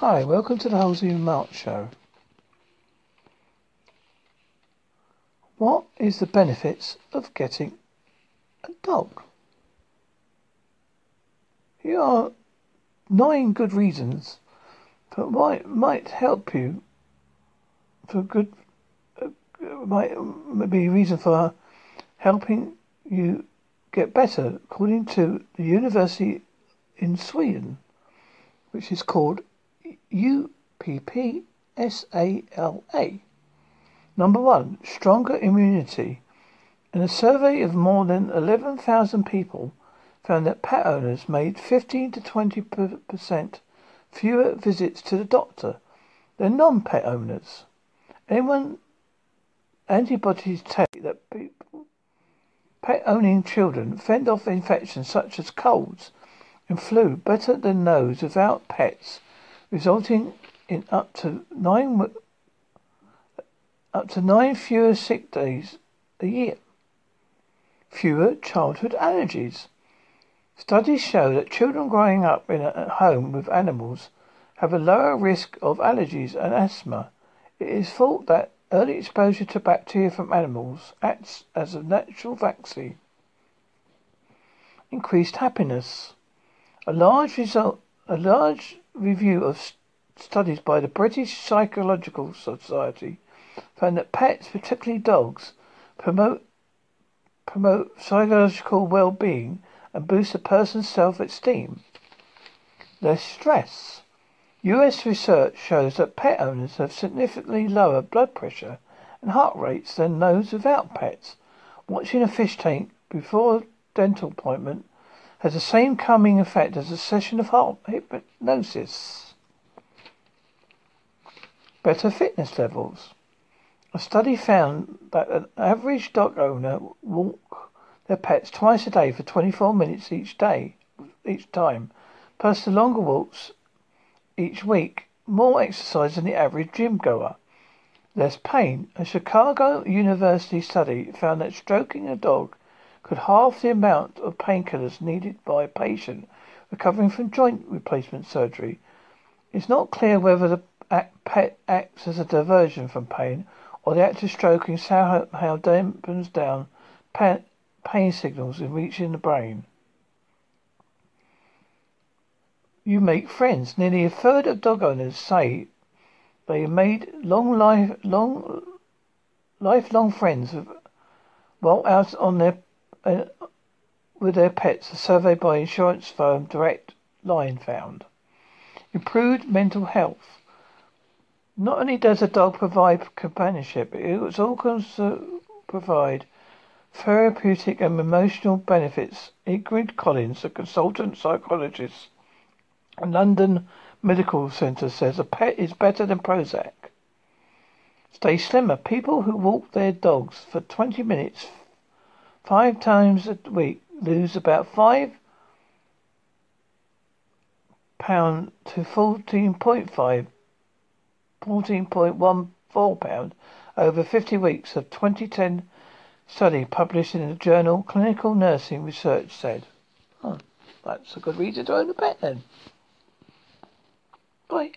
Hi, welcome to the Holsworthy Mark show. What is the benefits of getting a dog? Here are nine good reasons that might might help you for good uh, might be a reason for helping you get better according to the university in Sweden which is called UPPSALA. Number one, stronger immunity. In a survey of more than 11,000 people, found that pet owners made 15 to 20 percent fewer visits to the doctor than non-pet owners. Anyone antibodies take that people, pet owning children fend off infections such as colds and flu better than those without pets, resulting in up to nine up to nine fewer sick days a year. Fewer childhood allergies. Studies show that children growing up in a home with animals have a lower risk of allergies and asthma. It is thought that early exposure to bacteria from animals acts as a natural vaccine. Increased happiness. A large result, a large review of studies by the British Psychological Society found that pets, particularly dogs, promote promote psychological well-being and boost a person's self-esteem. Less stress. US research shows that pet owners have significantly lower blood pressure and heart rates than those without pets. Watching a fish tank before dental appointment has the same calming effect as a session of hypnosis. Better fitness levels. A study found that an average dog owner walk their pets twice a day for 24 minutes each day, each time, plus the longer walks each week, more exercise than the average gym goer. Less pain. A Chicago University study found that stroking a dog could halve the amount of painkillers needed by a patient recovering from joint replacement surgery. It's not clear whether the pet acts as a diversion from pain or the act of stroking somehow dampens down pain signals in reaching the brain. You make friends. Nearly a third of dog owners say they made long life long lifelong friends while out on their with their pets, a survey by insurance firm Direct Line found. Improved mental health. Not only does a dog provide companionship, it also provide therapeutic and emotional benefits. Ingrid Collins, a consultant psychologist at London Medical Centre, says a pet is better than Prozac. Stay slimmer. People who walk their dogs for 20 minutes five times a week lose about five pound to 14.5 14.14 pound over 50 weeks of 2010 study published in the journal Clinical Nursing Research said. Oh, that's a good reason to own a pet then. Bye.